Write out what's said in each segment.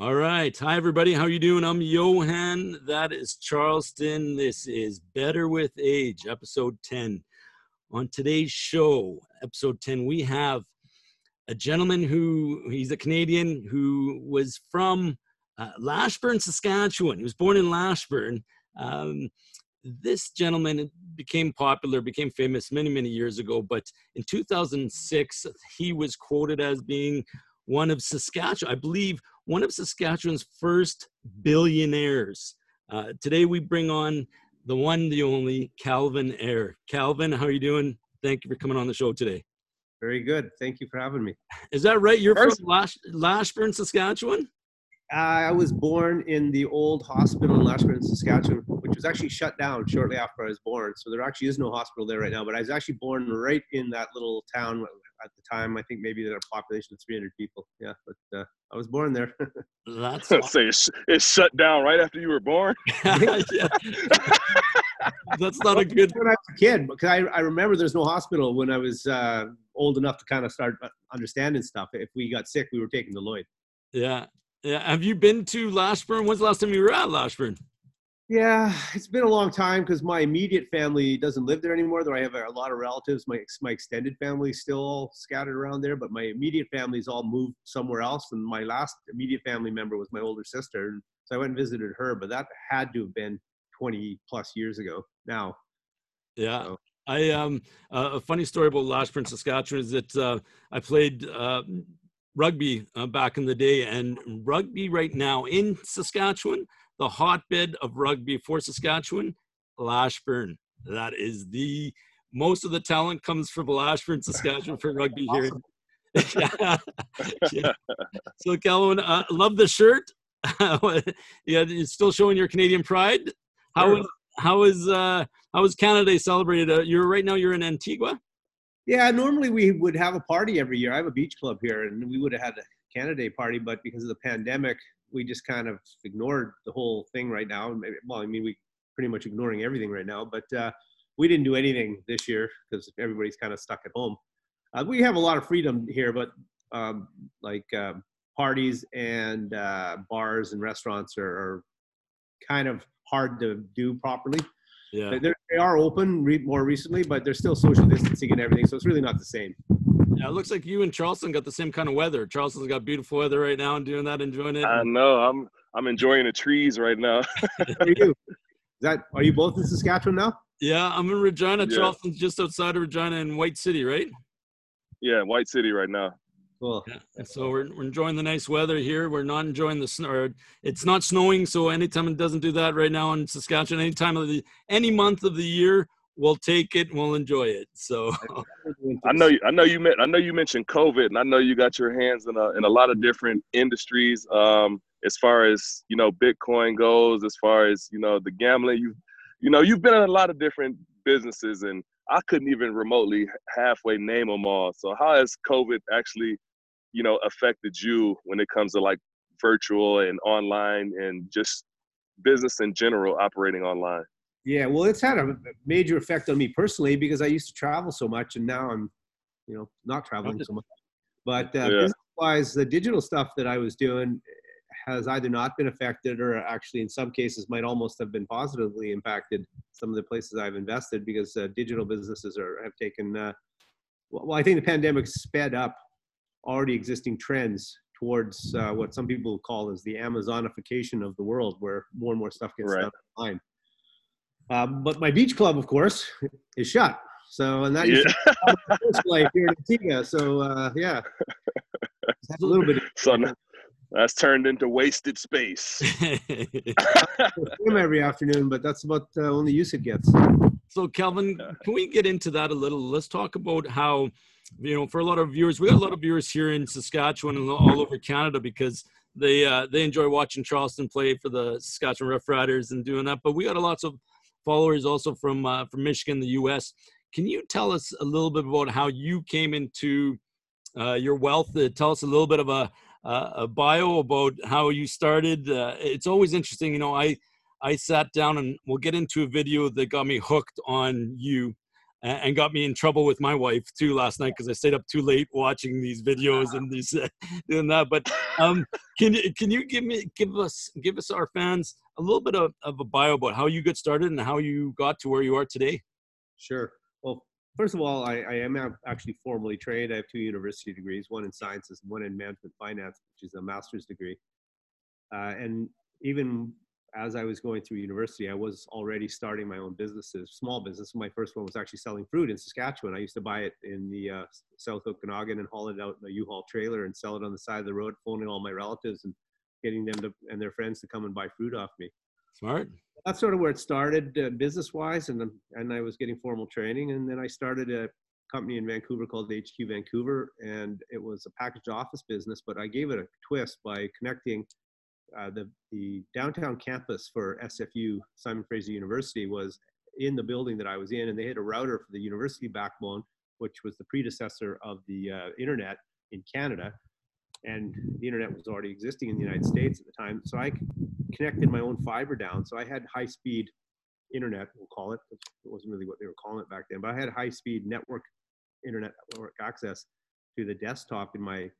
All right. Hi, everybody. How you doing? I'm Johan. That is Charleston. This is Better with Age, episode 10. On today's show, episode 10, we have a gentleman who he's a Canadian who was from uh, Lashburn, Saskatchewan. He was born in Lashburn. Um, this gentleman became popular, became famous many, many years ago. But in 2006, he was quoted as being one of Saskatchewan, I believe, one of Saskatchewan's first billionaires. Uh, today we bring on the one, the only Calvin Ayre. Calvin, how are you doing? Thank you for coming on the show today. Very good. Thank you for having me. Is that right? You're First, from Lash, Lashburn, Saskatchewan? I was born in the old hospital in Lashburn, Saskatchewan, which was actually shut down shortly after I was born. So there actually is no hospital there right now. But I was actually born right in that little town at the time. I think maybe there a population of 300 people. Yeah, but uh, I was born there. That's say it's, it's shut down right after you were born. That's not a good. When I was a kid, because I, I remember there's no hospital when I was uh, old enough to kind of start uh, understanding stuff. If we got sick, we were taken to Lloyd. Yeah, yeah. Have you been to Lashburn? When's the last time you were at Lashburn? Yeah, it's been a long time because my immediate family doesn't live there anymore. Though I have a lot of relatives. My my extended family still all scattered around there, but my immediate family's all moved somewhere else. And my last immediate family member was my older sister, and so I went and visited her. But that had to have been 20 plus years ago now. Yeah. So. I um uh, a funny story about Lashburn, Saskatchewan is that uh, I played uh, rugby uh, back in the day, and rugby right now in Saskatchewan, the hotbed of rugby for Saskatchewan, Lashburn. That is the most of the talent comes from Lashburn, Saskatchewan for rugby here. yeah. yeah. So, Calvin, uh, love the shirt. yeah, you're still showing your Canadian pride. How is how is uh, how is Canada celebrated? Uh, you're right now. You're in Antigua. Yeah, normally we would have a party every year. I have a beach club here, and we would have had a Canada Day party, but because of the pandemic, we just kind of ignored the whole thing right now. Well, I mean, we pretty much ignoring everything right now, but uh, we didn't do anything this year because everybody's kind of stuck at home. Uh, we have a lot of freedom here, but um, like uh, parties and uh, bars and restaurants are, are, kind of hard to do properly. Yeah. They're, they are open re- more recently, but they're still social distancing and everything, so it's really not the same. Yeah, it looks like you and Charleston got the same kind of weather. Charleston's got beautiful weather right now and doing that, enjoying it. I know. I'm I'm enjoying the trees right now. Are you? Is that are you both in Saskatchewan now? Yeah, I'm in Regina. Yeah. Charleston's just outside of Regina in White City, right? Yeah, White City right now. Cool. Yeah. So we're, we're enjoying the nice weather here. We're not enjoying the snow. It's not snowing, so anytime it doesn't do that right now in Saskatchewan, any time of the any month of the year, we'll take it and we'll enjoy it. So I know you, I know you I know you mentioned COVID, and I know you got your hands in a in a lot of different industries. Um, as far as you know, Bitcoin goes, as far as you know, the gambling. You you know, you've been in a lot of different businesses, and I couldn't even remotely halfway name them all. So how has COVID actually, you know, affected you when it comes to like virtual and online and just business in general operating online? Yeah, well, it's had a major effect on me personally because I used to travel so much, and now I'm, you know, not traveling so much. But uh, yeah. wise, the digital stuff that I was doing has either not been affected or actually, in some cases, might almost have been positively impacted. Some of the places I've invested because uh, digital businesses are have taken. Uh, well, I think the pandemic sped up already existing trends towards uh, what some people call as the Amazonification of the world, where more and more stuff gets right. done online. Um, but my beach club, of course, is shut. So, and that yeah. is life here in Antigua. So, uh, yeah, a little bit. So that's turned into wasted space. swim every afternoon, but that's about the uh, only use it gets. So, Calvin, can we get into that a little? Let's talk about how, you know, for a lot of viewers, we got a lot of viewers here in Saskatchewan and all over Canada because they uh, they enjoy watching Charleston play for the Saskatchewan Roughriders and doing that. But we got a lots of followers also from uh, from Michigan, the U.S. Can you tell us a little bit about how you came into uh, your wealth? Uh, tell us a little bit of a, a bio about how you started. Uh, it's always interesting, you know. I I sat down and we'll get into a video that got me hooked on you. and got me in trouble with my wife too last night because I stayed up too late watching these videos and these uh, doing that. But um, can you can you give me give us give us our fans a little bit of, of a bio about how you got started and how you got to where you are today? Sure. Well, first of all, I, I am actually formally trained. I have two university degrees, one in sciences and one in management finance, which is a master's degree. Uh, and even as I was going through university, I was already starting my own businesses, small business. My first one was actually selling fruit in Saskatchewan. I used to buy it in the uh, South Okanagan and haul it out in a U-Haul trailer and sell it on the side of the road, phoning all my relatives and getting them to, and their friends to come and buy fruit off me. Smart. That's sort of where it started uh, business-wise, and and I was getting formal training, and then I started a company in Vancouver called HQ Vancouver, and it was a packaged office business, but I gave it a twist by connecting uh, the, the downtown campus for SFU, Simon Fraser University, was in the building that I was in, and they had a router for the university backbone, which was the predecessor of the uh, internet in Canada. And the internet was already existing in the United States at the time. So I connected my own fiber down. So I had high speed internet, we'll call it. It wasn't really what they were calling it back then, but I had high speed network internet network access to the desktop in my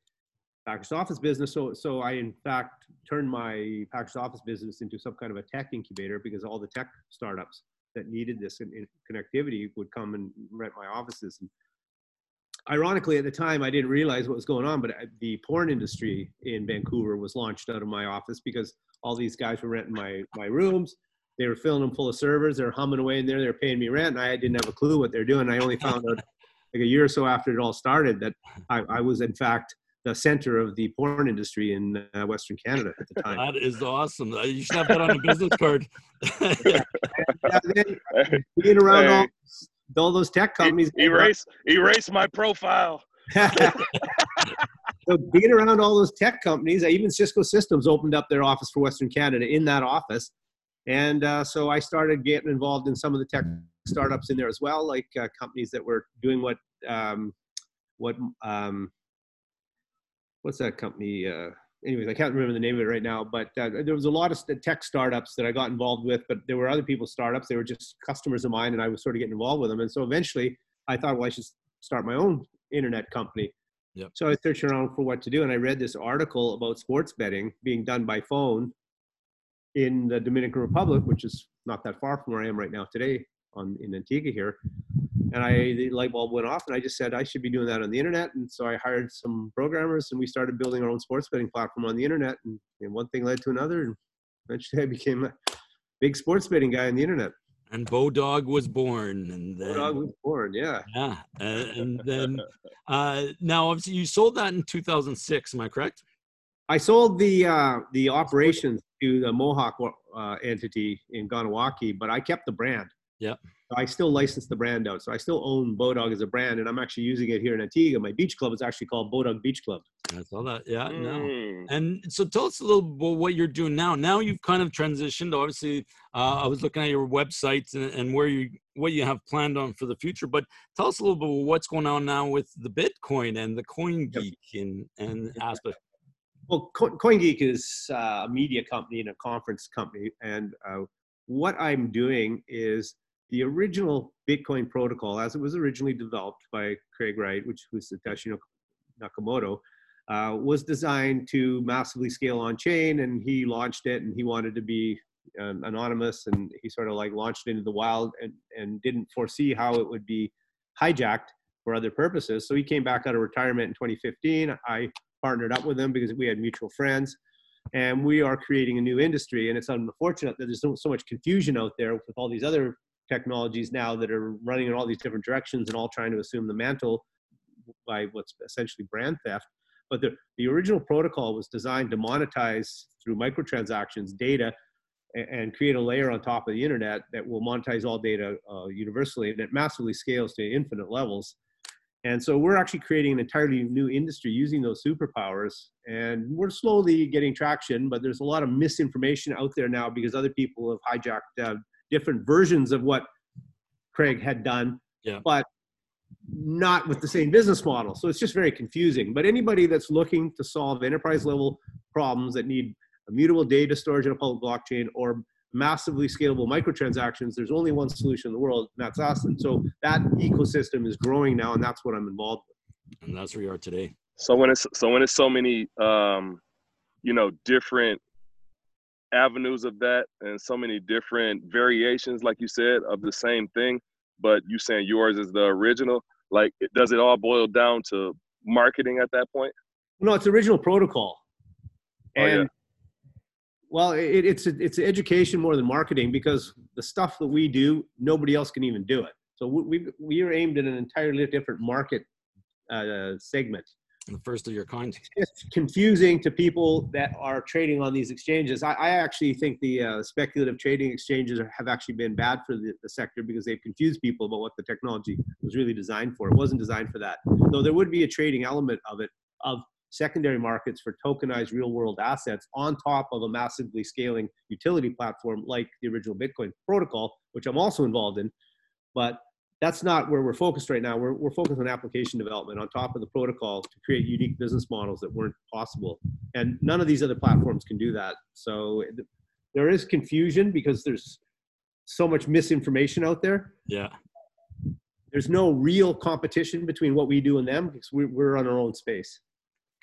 packaged office business. So, so I in fact turned my packaged office business into some kind of a tech incubator because all the tech startups that needed this connectivity would come and rent my offices. And ironically, at the time, I didn't realize what was going on, but uh, the porn industry in Vancouver was launched out of my office because all these guys were renting my my rooms. They were filling them full of servers. They're humming away in there. They're paying me rent, and I didn't have a clue what they're doing. I only found out like a year or so after it all started that I, I was in fact the center of the porn industry in uh, Western Canada at the time. That is awesome. Uh, you should have that on a business card. yeah. then, being around hey. all, all, those tech companies. Erase, erase my profile. so being around all those tech companies, even Cisco Systems opened up their office for Western Canada in that office. And uh, so I started getting involved in some of the tech startups in there as well, like uh, companies that were doing what um, what um, what's that company? Uh, anyways, I can't remember the name of it right now, but uh, there was a lot of tech startups that I got involved with, but there were other people's startups. They were just customers of mine, and I was sort of getting involved with them. And so eventually, I thought, well, I should start my own internet company. Yep. So I searched around for what to do, and I read this article about sports betting being done by phone in the Dominican Republic, which is not that far from where I am right now today on in Antigua here. And I the light bulb went off, and I just said I should be doing that on the internet. And so I hired some programmers, and we started building our own sports betting platform on the internet. And, and one thing led to another, and eventually I became a big sports betting guy on the internet. And Bodog was born, and then Bodog was born, yeah, yeah, and, and then uh, now obviously you sold that in 2006. Am I correct? I sold the uh, the operations to the Mohawk uh, entity in Kahnawake, but I kept the brand. Yeah. I still license the brand out. So I still own Bodog as a brand, and I'm actually using it here in Antigua. My beach club is actually called Bodog Beach Club. I saw that. Yeah, mm. no. And so tell us a little about what you're doing now. Now you've kind of transitioned. Obviously, uh, I was looking at your website and, and, where you what you have planned on for the future. But tell us a little bit about what's going on now with the Bitcoin and the CoinGeek yep. and and aspect. Well, CoinGeek is uh, a media company and a conference company, and uh, what I'm doing is the original Bitcoin protocol, as it was originally developed by Craig Wright, which was Satoshi Nakamoto, uh, was designed to massively scale on chain, and he launched it, and he wanted to be um, anonymous, and he sort of like launched into the wild, and and didn't foresee how it would be hijacked for other purposes. So he came back out of retirement in 2015. I partnered up with him because we had mutual friends and we are creating a new industry and it's unfortunate that there's so, so much confusion out there with all these other technologies now that are running in all these different directions and all trying to assume the mantle by what's essentially brand theft. But the, the original protocol was designed to monetize through microtransactions data and, create a layer on top of the internet that will monetize all data uh, universally and it massively scales to infinite levels. And so we're actually creating an entirely new industry using those superpowers. And we're slowly getting traction, but there's a lot of misinformation out there now because other people have hijacked uh, different versions of what Craig had done, yeah. but not with the same business model. So it's just very confusing. But anybody that's looking to solve enterprise level problems that need immutable data storage in a public blockchain or massively scalable microtransactions, there's only one solution in the world, and that's us. And so that ecosystem is growing now, and that's what I'm involved with. And that's where you are today. So when it's so when it's so many, um, you know, different avenues of that, and so many different variations, like you said, of the same thing, but you saying yours is the original. Like, does it all boil down to marketing at that point? No, it's original protocol. Oh, And yeah. well, it, it's it's education more than marketing because the stuff that we do, nobody else can even do it. So we we, we are aimed at an entirely different market uh, segment. The first of your kind. It's confusing to people that are trading on these exchanges. I, I actually think the uh, speculative trading exchanges have actually been bad for the, the sector because they've confused people about what the technology was really designed for. It wasn't designed for that. Though there would be a trading element of it of secondary markets for tokenized real world assets on top of a massively scaling utility platform like the original Bitcoin protocol, which I'm also involved in. But that's not where we're focused right now. We're, we're focused on application development on top of the protocol to create unique business models that weren't possible. And none of these other platforms can do that. So th- there is confusion because there's so much misinformation out there. Yeah. There's no real competition between what we do and them because we're, we're on our own space.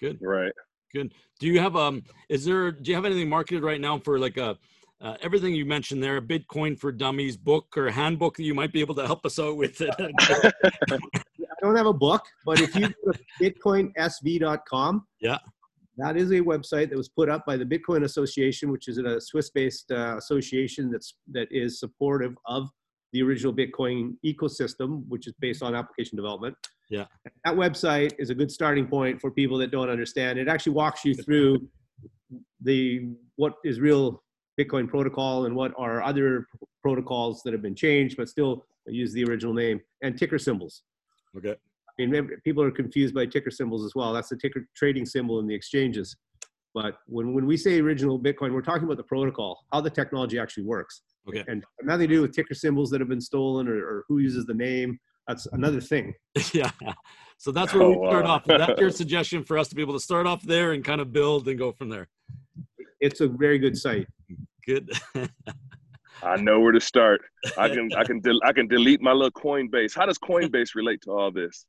Good. Right. Good. Do you have um? Is there? Do you have anything marketed right now for like a? Uh, everything you mentioned there, a Bitcoin for Dummies book or handbook that you might be able to help us out with. it. I don't have a book, but if you go to bitcoinsv.com, Yeah. that is a website that was put up by the Bitcoin Association, which is a Swiss-based uh, association that's that is supportive of the original Bitcoin ecosystem, which is based on application development. Yeah. That website is a good starting point for people that don't understand. It actually walks you through the what is real Bitcoin protocol and what are other protocols that have been changed but still use the original name and ticker symbols. okay. I mean, people are confused by ticker symbols as well. That's the ticker trading symbol in the exchanges. But when, when we say original Bitcoin, we're talking about the protocol, how the technology actually works. Okay. And nothing to do with ticker symbols that have been stolen or, or who uses the name. That's another thing. yeah. So that's where Oh, we start wow. off. That's your suggestion for us to be able to start off there and kind of build and go from there. It's a very good site. Good. I know where to start. I can I can del- I can delete my little Coinbase. How does Coinbase relate to all this?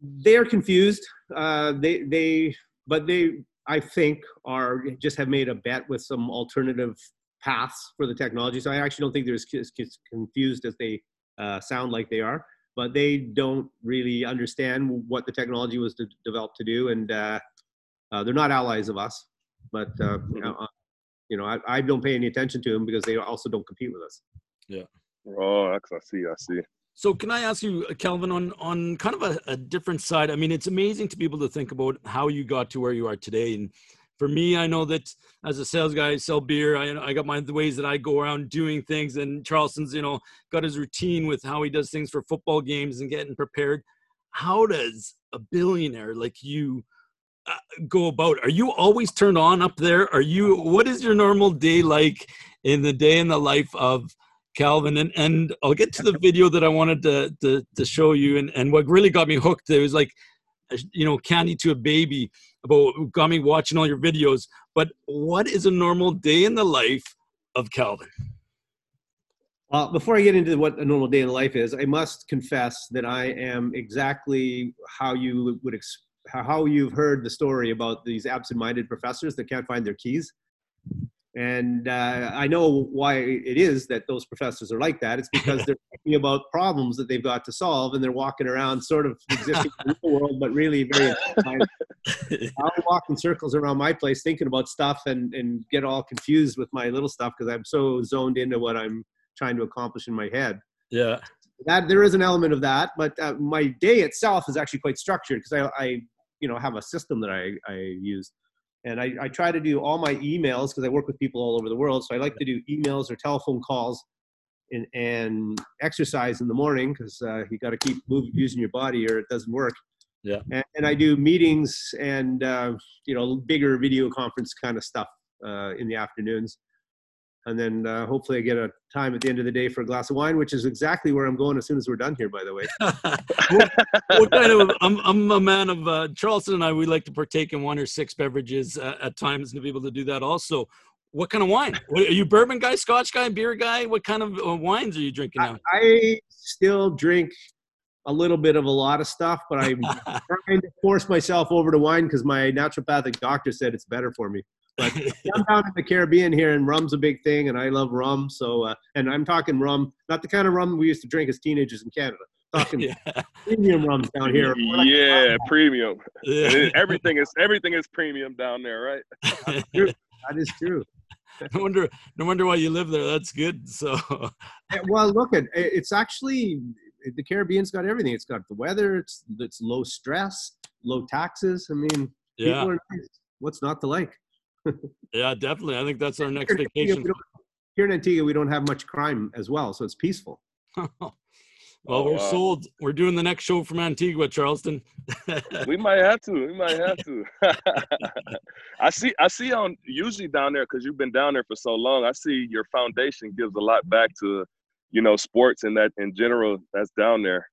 They are confused. Uh, they, they, but they, I think, are just have made a bet with some alternative paths for the technology. So I actually don't think they're as as confused as they uh, sound like they are. But they don't really understand what the technology was de- developed to do, and uh, uh, they're not allies of us. But uh, you know, uh, you know, I, I don't pay any attention to them because they also don't compete with us. Yeah. Oh, that's I see. I see. So can I ask you, Calvin, on on kind of a, a different side? I mean, it's amazing to be able to think about how you got to where you are today. And for me, I know that as a sales guy, I sell beer. I, I got my the ways that I go around doing things. And Charleston's, you know, got his routine with how he does things for football games and getting prepared. How does a billionaire like you uh, go about? Are you always turned on up there? Are you? What is your normal day like in the day in the life of Calvin, and, and I'll get to the video that I wanted to, to, to show you. And, and what really got me hooked, it was like, you know, candy to a baby about got me watching all your videos. But what is a normal day in the life of Calvin? Well, before I get into what a normal day in life is, I must confess that I am exactly how you would ex- how you've heard the story about these absent-minded professors that can't find their keys. And uh, I know why it is that those professors are like that. It's because they're thinking about problems that they've got to solve, and they're walking around sort of existing in the world, but really very. I'll walk in circles around my place thinking about stuff and and get all confused with my little stuff because I'm so zoned into what I'm trying to accomplish in my head. Yeah. That there is an element of that, but uh, my day itself is actually quite structured because I, I, you know, have a system that I, I use, and I, I try to do all my emails because I work with people all over the world. So I like to do emails or telephone calls, and, and exercise in the morning because uh, you got to keep moving, using your body, or it doesn't work. Yeah. And, and I do meetings and uh, you know bigger video conference kind of stuff uh, in the afternoons and then uh, hopefully I get a time at the end of the day for a glass of wine, which is exactly where I'm going as soon as we're done here. By the way, what, what kind of? I'm, I'm a man of uh, Charleston and I. We like to partake in one or six beverages uh, at times and to be able to do that. Also, What kind of wine? Are you bourbon guy, Scotch guy, beer guy? What kind of uh, wines are you drinking now? I, I still drink a little bit of a lot of stuff, but I'm trying to force myself over to wine because my naturopathic doctor said it's better for me. But I'm down in the Caribbean here, and rum's a big thing, and I love rum. So, uh, and I'm talking rum, not the kind of rum we used to drink as teenagers in Canada. Talking yeah. premium rums down here. Yeah, premium. Yeah. everything is everything is premium down there, right? that is true. no wonder no wonder why you live there that's good so well look at it's actually the caribbean's got everything it's got the weather it's it's low stress low taxes i mean yeah nice. what's not to like yeah definitely i think that's our next vacation here in antigua we don't have much crime as well so it's peaceful Well, oh, we're wow. sold. We're doing the next show from Antigua, Charleston. we might have to. We might have to. I see. I see on usually down there because you've been down there for so long. I see your foundation gives a lot back to, you know, sports and that in general. That's down there.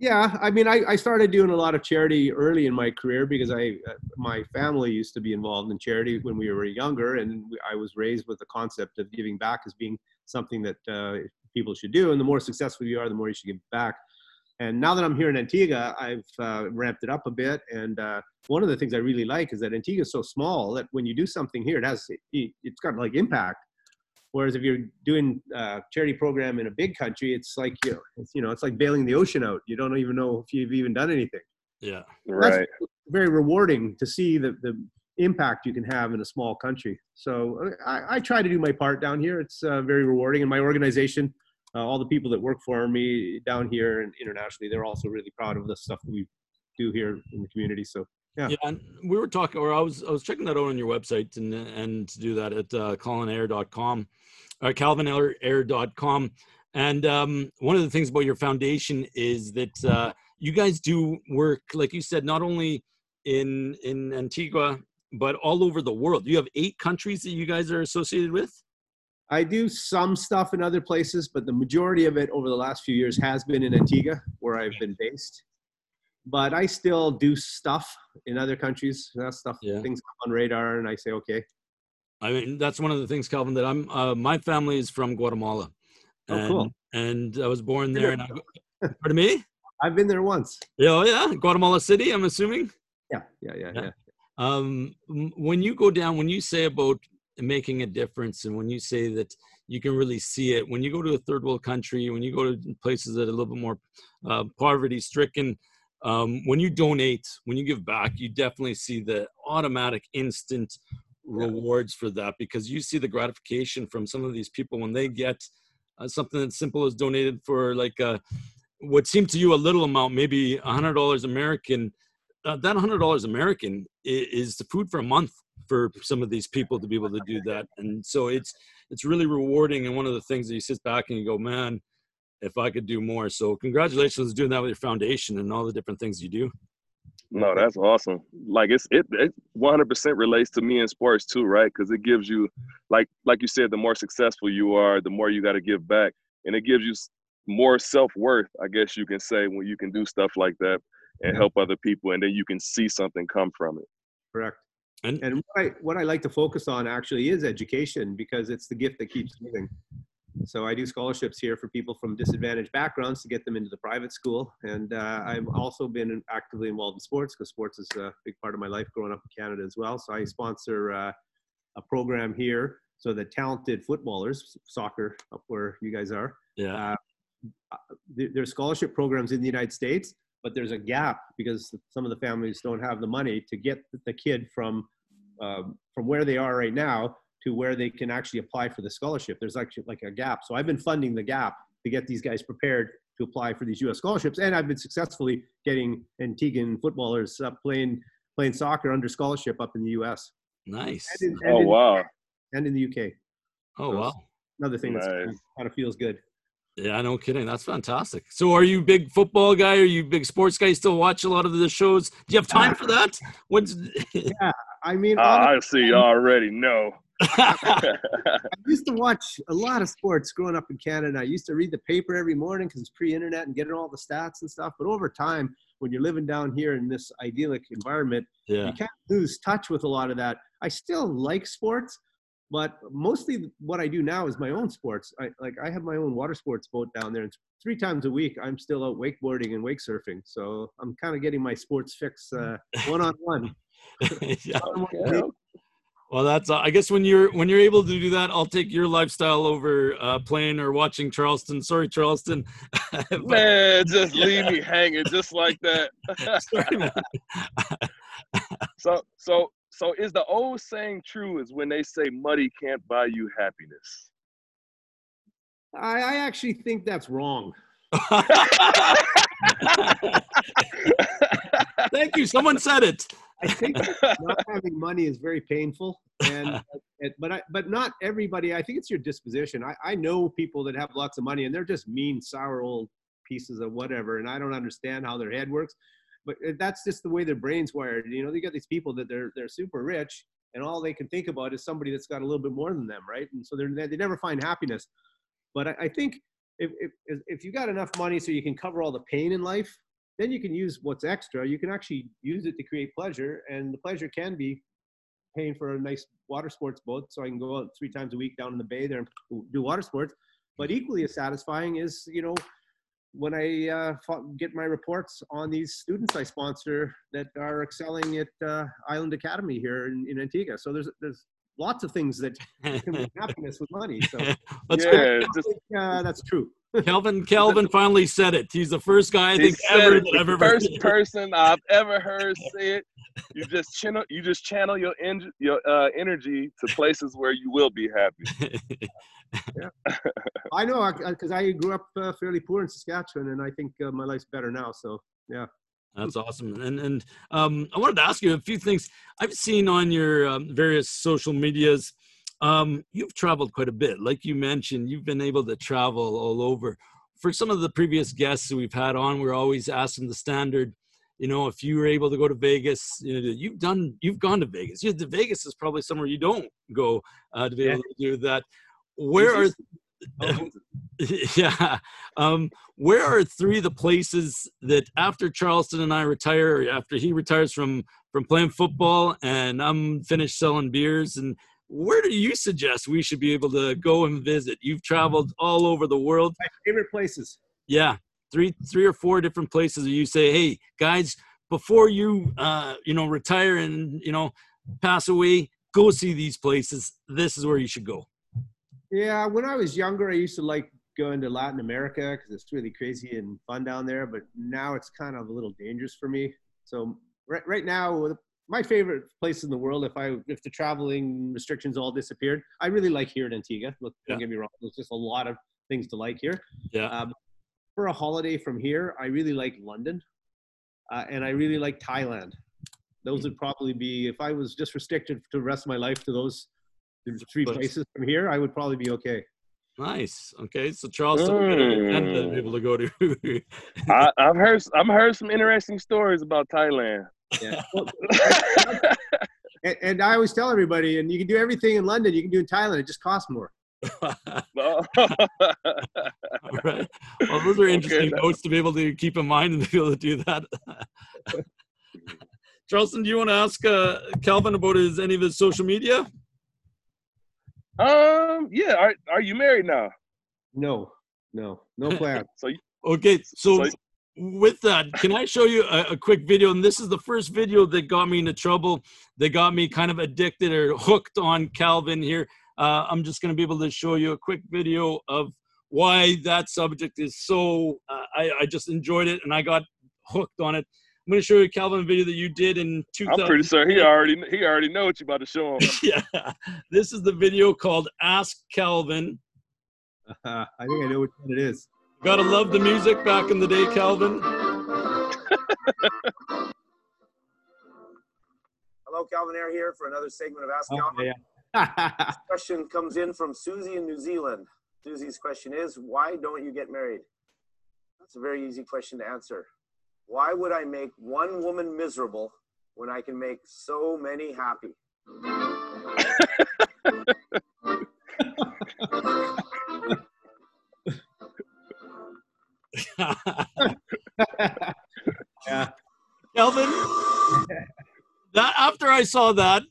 Yeah, I mean, I, I started doing a lot of charity early in my career because I uh, my family used to be involved in charity when we were younger, and I was raised with the concept of giving back as being something that uh, people should do. And the more successful you are, the more you should give back. And now that I'm here in Antigua, I've uh, ramped it up a bit. And uh, one of the things I really like is that Antigua is so small that when you do something here, it has it, it's got like impact. Whereas if you're doing a uh, charity program in a big country, it's like you know, it's, you know, it's like bailing the ocean out. You don't even know if you've even done anything. Yeah, right. That's very rewarding to see the the impact you can have in a small country. So I, I try to do my part down here. It's uh, very rewarding, and my organization uh, all the people that work for me down here and internationally, they're also really proud of the stuff that we do here in the community. So yeah. Yeah, and we were talking, or I was I was checking that out on your website, and and to do that at uh, colinair.com, or calvinayre.com. And um, one of the things about your foundation is that uh, you guys do work, like you said, not only in in Antigua but all over the world. You have eight countries that you guys are associated with. I do some stuff in other places, but the majority of it over the last few years has been in Antigua, where I've been based. But I still do stuff in other countries. That stuff, yeah. things on radar, and I say, okay. I mean, that's one of the things, Calvin, that I'm. Uh, my family is from Guatemala. And, oh, cool. And I was born there. And I, pardon me. I've been there once. Yeah, oh, yeah, Guatemala City. I'm assuming. Yeah, yeah, yeah, yeah. yeah. Um, when you go down, when you say about making a difference. And when you say that you can really see it, when you go to a third world country, when you go to places that are a little bit more uh, poverty stricken, um, when you donate, when you give back, you definitely see the automatic instant rewards for that because you see the gratification from some of these people when they get uh, something as simple as donated for like uh, what seemed to you a little amount, maybe a hundred dollars American. Uh, that hundred dollars American is, is the food for a month for some of these people to be able to do that. And so it's it's really rewarding. And one of the things that you sit back and you go, man, if I could do more. So congratulations on doing that with your foundation and all the different things you do. No, that's awesome. Like it's it, it 100% relates to me in sports too, right? Because it gives you, like like you said, the more successful you are, the more you got to give back, and it gives you more self worth. I guess you can say when you can do stuff like that and help other people, and then you can see something come from it. Correct. And, and what, I, what I like to focus on actually is education because it's the gift that keeps giving. So I do scholarships here for people from disadvantaged backgrounds to get them into the private school. And uh, I've also been actively involved in sports because sports is a big part of my life growing up in Canada as well. So I sponsor uh, a program here so that talented footballers, soccer up where you guys are, yeah. Uh, there's scholarship programs in the United States but there's a gap because some of the families don't have the money to get the kid from um, from where they are right now to where they can actually apply for the scholarship. There's actually like a gap. So I've been funding the gap to get these guys prepared to apply for these U.S. scholarships, and I've been successfully getting Antiguan footballers up playing playing soccer under scholarship up in the U.S. Nice. And in, and oh in, wow. And in the UK. Oh so wow. Another thing nice. that kind of feels good. Yeah, no kidding. That's fantastic. So, are you big football guy? Are you big sports guy? You still watch a lot of the shows? Do you have time for that? What's yeah, I mean, uh, I see already. No. I used to watch a lot of sports growing up in Canada. I used to read the paper every morning because it's pre-internet and getting all the stats and stuff. But over time, when you're living down here in this idyllic environment, yeah. you can't lose touch with a lot of that. I still like sports, but mostly what I do now is my own sports. I like I have my own water sports boat down there, and three times a week I'm still out wakeboarding and wake surfing. So I'm kind of getting my sports fix uh, one on one. Well, that's uh, I guess when you're when you're able to do that, I'll take your lifestyle over uh, playing or watching Charleston. Sorry, Charleston. but, man, just yeah. leave me hanging just like that. Sorry, so so so is the old saying true? Is when they say money can't buy you happiness? I, I actually think that's wrong. Thank you. Someone said it. I think not having money is very painful, and but I, but not everybody. I think it's your disposition. I, I know people that have lots of money and they're just mean, sour old pieces of whatever, and I don't understand how their head works. But that's just the way their brains wired. You know, you got these people that they're they're super rich, and all they can think about is somebody that's got a little bit more than them, right? And so they're they never find happiness. But I, I think if, if if you got enough money so you can cover all the pain in life, then you can use what's extra. You can actually use it to create pleasure, and the pleasure can be paying for a nice water sports boat so I can go out three times a week down in the bay there and do water sports. But equally as satisfying is, you know, when I uh, get my reports on these students I sponsor that are excelling at uh, Island Academy here in, in Antigua. So there's there's lots of things that can bring happiness with money. So that's yeah, just, uh, that's true. Kelvin Kelvin finally said it. He's the first guy I think ever that I've ever first person I've ever heard say it. You just channel you just channel your en- your uh, energy to places where you will be happy. yeah. I know because I, I, grew up uh, fairly poor in Saskatchewan, and I think uh, my life's better now. So yeah. That's awesome. And and um, I wanted to ask you a few things I've seen on your um, various social medias. Um, you've traveled quite a bit. Like you mentioned, you've been able to travel all over. For some of the previous guests we've had on, we're always asking the standard, you know, if you were able to go to Vegas, you know, you've done, you've gone to Vegas. You, the Vegas is probably somewhere you don't go uh, to be yeah. able to do that. Where are, oh. yeah, um, where are three of the places that after Charleston and I retire, or after he retires from from playing football, and I'm finished selling beers and where do you suggest we should be able to go and visit? You've traveled all over the world. My favorite places. Yeah, three, three or four different places. Where you say, hey, guys, before you, uh, you know, retire and you know, pass away, go see these places. This is where you should go. Yeah, when I was younger, I used to like going to Latin America because it's really crazy and fun down there. But now it's kind of a little dangerous for me. So right, right now, my favorite place in the world if I if the traveling restrictions all disappeared. I really like here in Antigua. Look, don't get me wrong. There's just a lot of things to like here. Yeah. Um, for a holiday from here, I really like London, uh, and I really like Thailand. Those would probably be if I was just restricted to the rest of my life to those three places from here. I would probably be okay. Nice. Okay, so Charleston mm. able to go to. I, have heard I've heard some interesting stories about Thailand. Yeah. and, and, I always tell everybody, and you can do everything in London, you can do in Thailand. It just costs more. All right. Well, those are interesting okay, notes to be able to keep in mind and to be able to do that. Charleston, do you want to ask uh, Calvin about his any of his social media? Um. Yeah. Are Are you married now? No. No. No plan. so. You, okay. So, so with that, can I show you a, a, quick video? And this is the first video that got me into trouble, that got me kind of addicted or hooked on Calvin here. Uh, I'm just going to be able to show you a quick video of why that subject is so. Uh, I, I just enjoyed it and I got hooked on it. I'm going to show you a Calvin video that you did in 2000. I'm pretty sure he already he already know what you're about to show him. yeah, this is the video called "Ask Calvin." Uh, I think I know which one it is. Gotta love the music back in the day, Calvin. Hello, Calvin Ayre here for another segment of Ask Calvin. oh, Calvin. Yeah. this question comes in from Susie in New Zealand. Susie's question is, why don't you get married? That's a very easy question to answer. Why would I make one woman miserable when I can make so many happy? yeah. Kelvin, that after I saw that,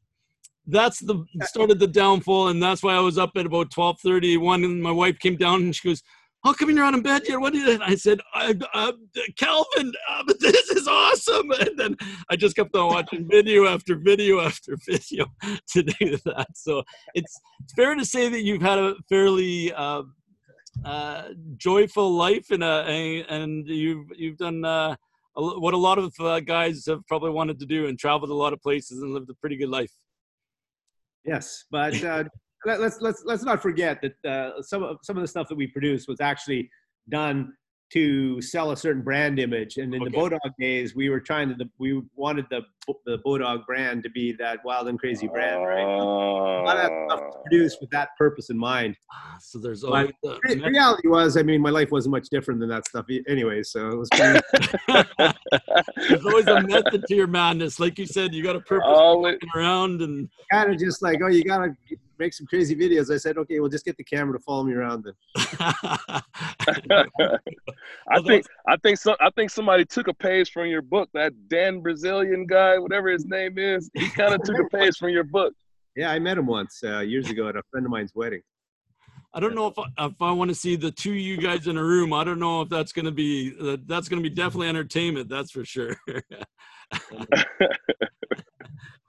that's the started the downfall, and that's why I was up at about twelve thirty one, and my wife came down and she goes, "How come you're not in bed yet? What did?" I said, I, uh, "Calvin, uh, this is awesome!" And then I just kept on watching video after video after video to do that. So it's, it's fair to say that you've had a fairly uh, uh, joyful life, and uh, and you've you've done. Uh, what a lot of uh, guys have probably wanted to do and traveled a lot of places and lived a pretty good life. Yes, but uh, let, us let's let's not forget that uh, some of some of the stuff that we produced was actually done to sell a certain brand image. And in okay. the Bodog days, we were trying to, the, we wanted the, the Bodog brand to be that wild and crazy brand, right? Uh, a lot of that stuff was produced with that purpose in mind. Ah, so there's always the reality was, I mean, my life wasn't much different than that stuff anyway. So it was pretty- there's always a method to your madness. Like you said, you got a purpose oh, around and kind of just like, oh, you got to make some crazy videos. I said, okay, we'll just get the camera to follow me around then. I think I think so I think somebody took a page from your book. That Dan Bilzerian guy, whatever his name is, he kind of took a page from your book. Yeah, I met him once uh, years ago at a friend of mine's wedding. I don't know if I, if I want to see the two you guys in a room. I don't know if that's going to be uh, that's going to be definitely entertainment. That's for sure.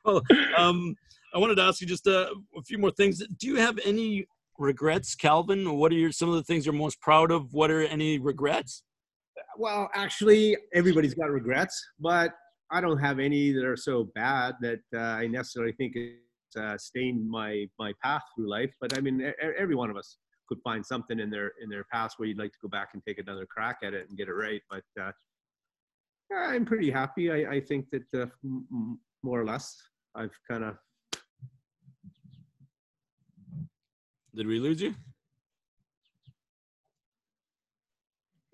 well, um, I wanted to ask you just a, uh, a few more things. Do you have any regrets, Calvin? What are your, some of the things you're most proud of? What are any regrets? Well, actually, everybody's got regrets, but I don't have any that are so bad that uh, I necessarily think it's uh, stained my my path through life. But I mean, every one of us could find something in their in their past where you'd like to go back and take another crack at it and get it right. But uh, I'm pretty happy. I, I think that uh, more or less I've kind of Did we lose you?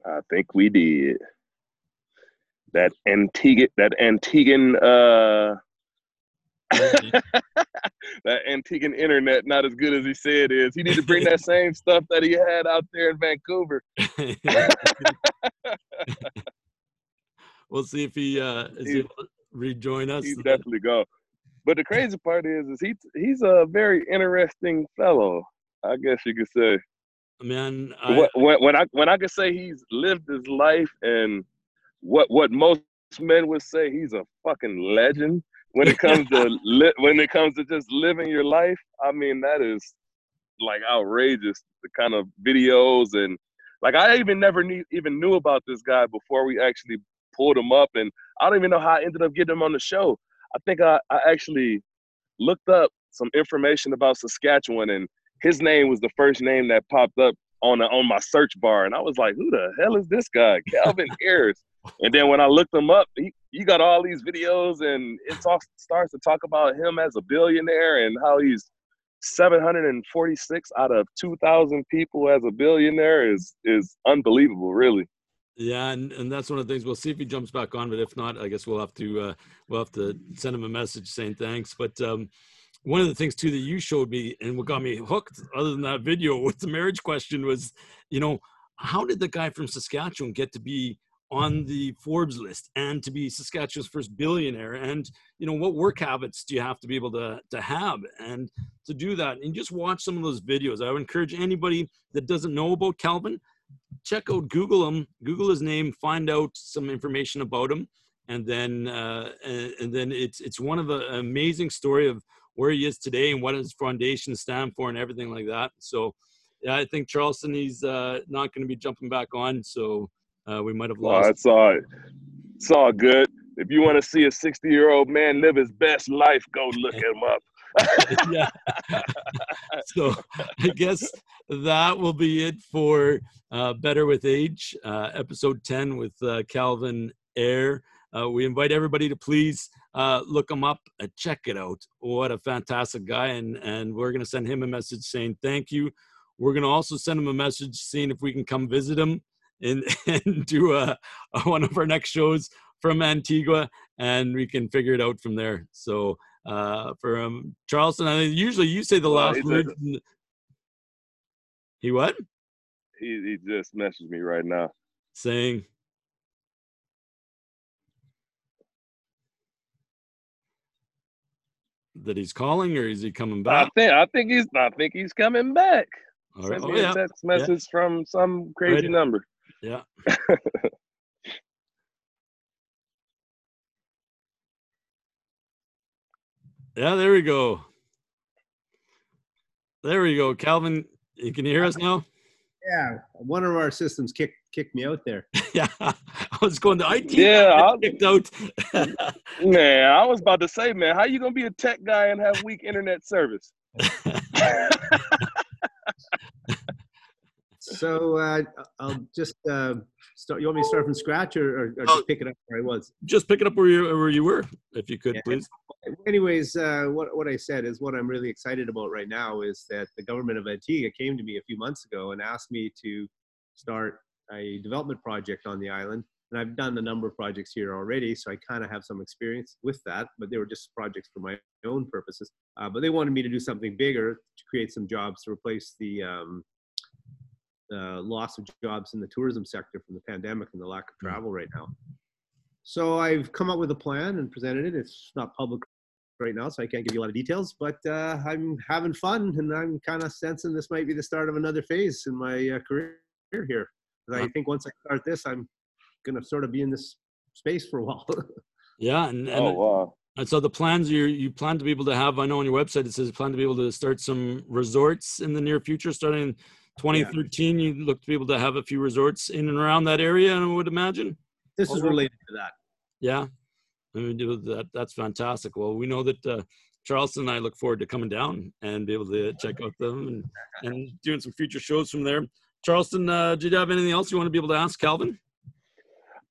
I think we did. That Antiguan, that Antiguan, uh, that Antiguan internet not as good as he said is. He need to bring that same stuff that he had out there in Vancouver. we'll see if he uh is he, rejoin us. He definitely go. But the crazy part is, is he he's a very interesting fellow. I guess you could say. Man, I, when, when I when I could say he's lived his life and what what most men would say he's a fucking legend when it comes to li- when it comes to just living your life. I mean that is like outrageous the kind of videos and like I even never knew, even knew about this guy before we actually pulled him up and I don't even know how I ended up getting him on the show. I think I, I actually looked up some information about Saskatchewan and his name was the first name that popped up on on my search bar, and I was like, "Who the hell is this guy, Calvin Ayers?" And then when I looked him up, he, he got all these videos, and it talks, starts to talk about him as a billionaire and how he's 746 out of 2,000 people as a billionaire is is unbelievable, really. Yeah, and, and that's one of the things. We'll see if he jumps back on, but if not, I guess we'll have to uh, we'll have to send him a message saying thanks. But um, one of the things too that you showed me and what got me hooked other than that video with the marriage question was you know how did the guy from saskatchewan get to be on the forbes list and to be saskatchewan's first billionaire? And you know what work habits do you have to be able to to have and to do that? And just watch some of those videos. I would encourage anybody that doesn't know about calvin check out google him google his name find out some information about him and then uh, and, then it's it's one of an amazing story of where he is today and what his foundation stand for and everything like that. So, yeah, I think Charleston he's uh, not going to be jumping back on. So uh, we might have lost. Oh, it's all it's all good. If you want to see a 60 year old man live his best life, go look him up. yeah. so I guess that will be it for uh, Better with Age, uh, episode 10 with uh, Calvin Ayre. Uh, we invite everybody to please uh, look him up, uh, check it out. What a fantastic guy! And and we're gonna send him a message saying thank you. We're gonna also send him a message seeing if we can come visit him and and do a, a one of our next shows from Antigua, and we can figure it out from there. So uh, for um, Charleston, I mean, usually you say the well, last word. He what? He he just messaged me right now saying that he's calling, or is he coming back? I think I think he's I think he's coming back. All right. Send Oh, me yeah. text message from some crazy Right. number. Yeah. yeah, there we go. There we go. Calvin, you can hear us now? Yeah, one of our systems kicked kicked me out there. yeah. I was going to IT. Yeah, I- kicked out. Man, I was about to say, man, how you gonna be a tech guy and have weak internet service? So uh, I'll just uh, start. You want me to start from scratch or, or, or Oh. just pick it up where I was? Just pick it up where you where you were, if you could, Yeah. please. anyways, uh, what what I said is what I'm really excited about right now is that the government of Antigua came to me a few months ago and asked me to start a development project on the island. And I've done a number of projects here already, so I kind of have some experience with that. But they were just projects for my own purposes. Uh, but they wanted me to do something bigger to create some jobs to replace the um, uh, loss of jobs in the tourism sector from the pandemic and the lack of travel right now. So I've come up with a plan and presented it. It's not public right now, so I can't give you a lot of details. But uh, I'm having fun, and I'm kind of sensing this might be the start of another phase in my uh, career here. 'Cause I think once I start this, I'm gonna sort of be in this space for a while. Yeah, and, and Oh wow. And so the plans you you plan to be able to have, I know on your website it says you plan to be able to start some resorts in the near future, starting in 2013. You look to be able to have a few resorts in and around that area, I would imagine. this is related to that. Yeah, I mean, that. That's fantastic. Well, we know that uh, Charleston and I look forward to coming down and be able to check out them and, and doing some future shows from there. Charleston, uh, did you have anything else you want to be able to ask Calvin?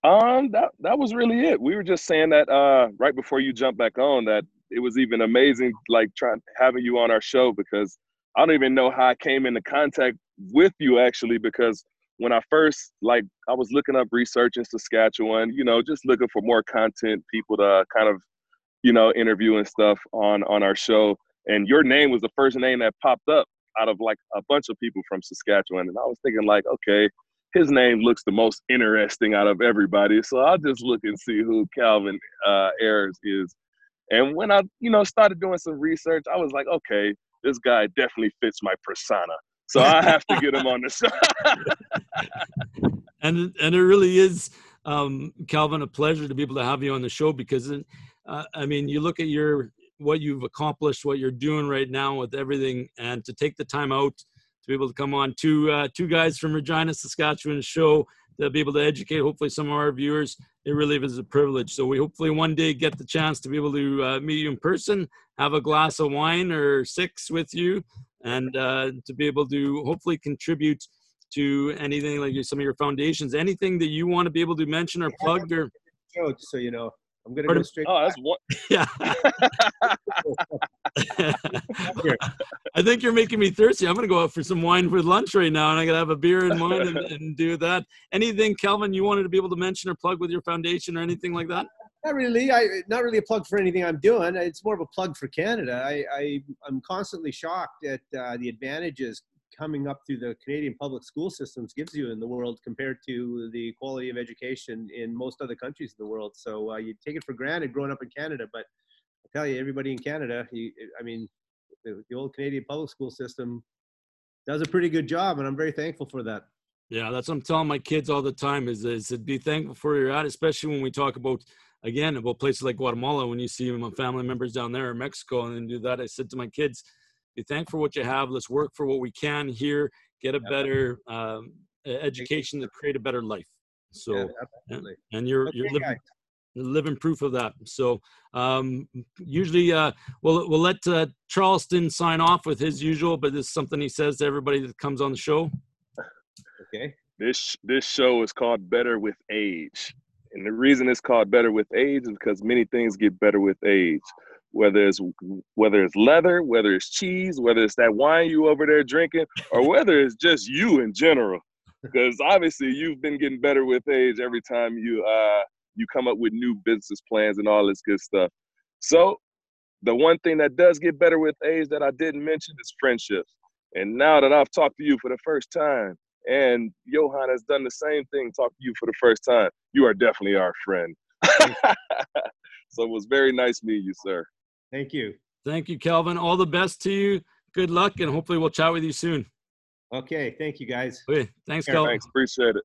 Um, that that was really it. We were just saying that uh, right before you jump back on that it was even amazing, like trying having you on our show because I don't even know how I came into contact with you actually because when I first like I was looking up research in Saskatchewan, you know, just looking for more content, people to kind of, you know, interview and stuff on on our show, and your name was the first name that popped up out of like a bunch of people from Saskatchewan, and I was thinking like, okay, his name looks the most interesting out of everybody. So I'll just look and see who Calvin uh, Ayers is. And when I, you know, started doing some research, I was like, okay, this guy definitely fits my persona. So I have to get him on the show. and and it really is um, calvin a pleasure to be able to have you on the show because uh, i mean you look at your what you've accomplished what you're doing right now with everything and to take the time out to be able to come on. Two uh, two guys from regina saskatchewan show to be able to educate hopefully some of our viewers. It really is a privilege. So we hopefully one day get the chance to be able to uh, meet you in person have a glass of wine or six with you and uh, to be able to hopefully contribute to anything like some of your foundations, anything that you want to be able to mention or plug or Joe, just so you know, I'm gonna Pardon? go straight. Oh, that's one. yeah. I think you're making me thirsty. I'm gonna go out for some wine for lunch right now, and I gotta have a beer and wine and, and do that. Anything, Calvin, you wanted to be able to mention or plug with your foundation or anything like that? Not really. I not really a plug for anything I'm doing. It's more of a plug for Canada. I, I I'm constantly shocked at uh, the advantages coming up through the Canadian public school systems gives you in the world compared to the quality of education in most other countries in the world. So uh, you take it for granted growing up in Canada, but I tell you, everybody in Canada, you, I mean, the, the old Canadian public school system does a pretty good job, and I'm very thankful for that. Yeah, that's what I'm telling my kids all the time is, is to be thankful for where you're at, especially when we talk about again about places like Guatemala when you see my family members down there in Mexico and then do that. I said to my kids, be thankful for what you have. Let's work for what we can here, get a better um, education to create a better life. So, Yeah, absolutely. and you're Okay, you're living, guys. living proof of that. So, um, usually uh, we'll we'll let uh, Charleston sign off with his usual, but this is something he says to everybody that comes on the show. Okay. This this show is called Better with Age. And the reason it's called Better with Age is because many things get better with age. Whether it's whether it's leather, whether it's cheese, whether it's that wine you over there drinking, or whether it's just you in general. Because obviously you've been getting better with age every time you uh you come up with new business plans and all this good stuff. So the one thing that does get better with age that I didn't mention is friendships. And now that I've talked to you for the first time, and Johan has done the same thing, talked to you for the first time. You are definitely our friend. so it was very nice meeting you, sir. Thank you. Thank you, Calvin. All the best to you. Good luck, and hopefully we'll chat with you soon. Okay. Thank you, guys. Okay. Thanks, Calvin. Thanks. Appreciate it.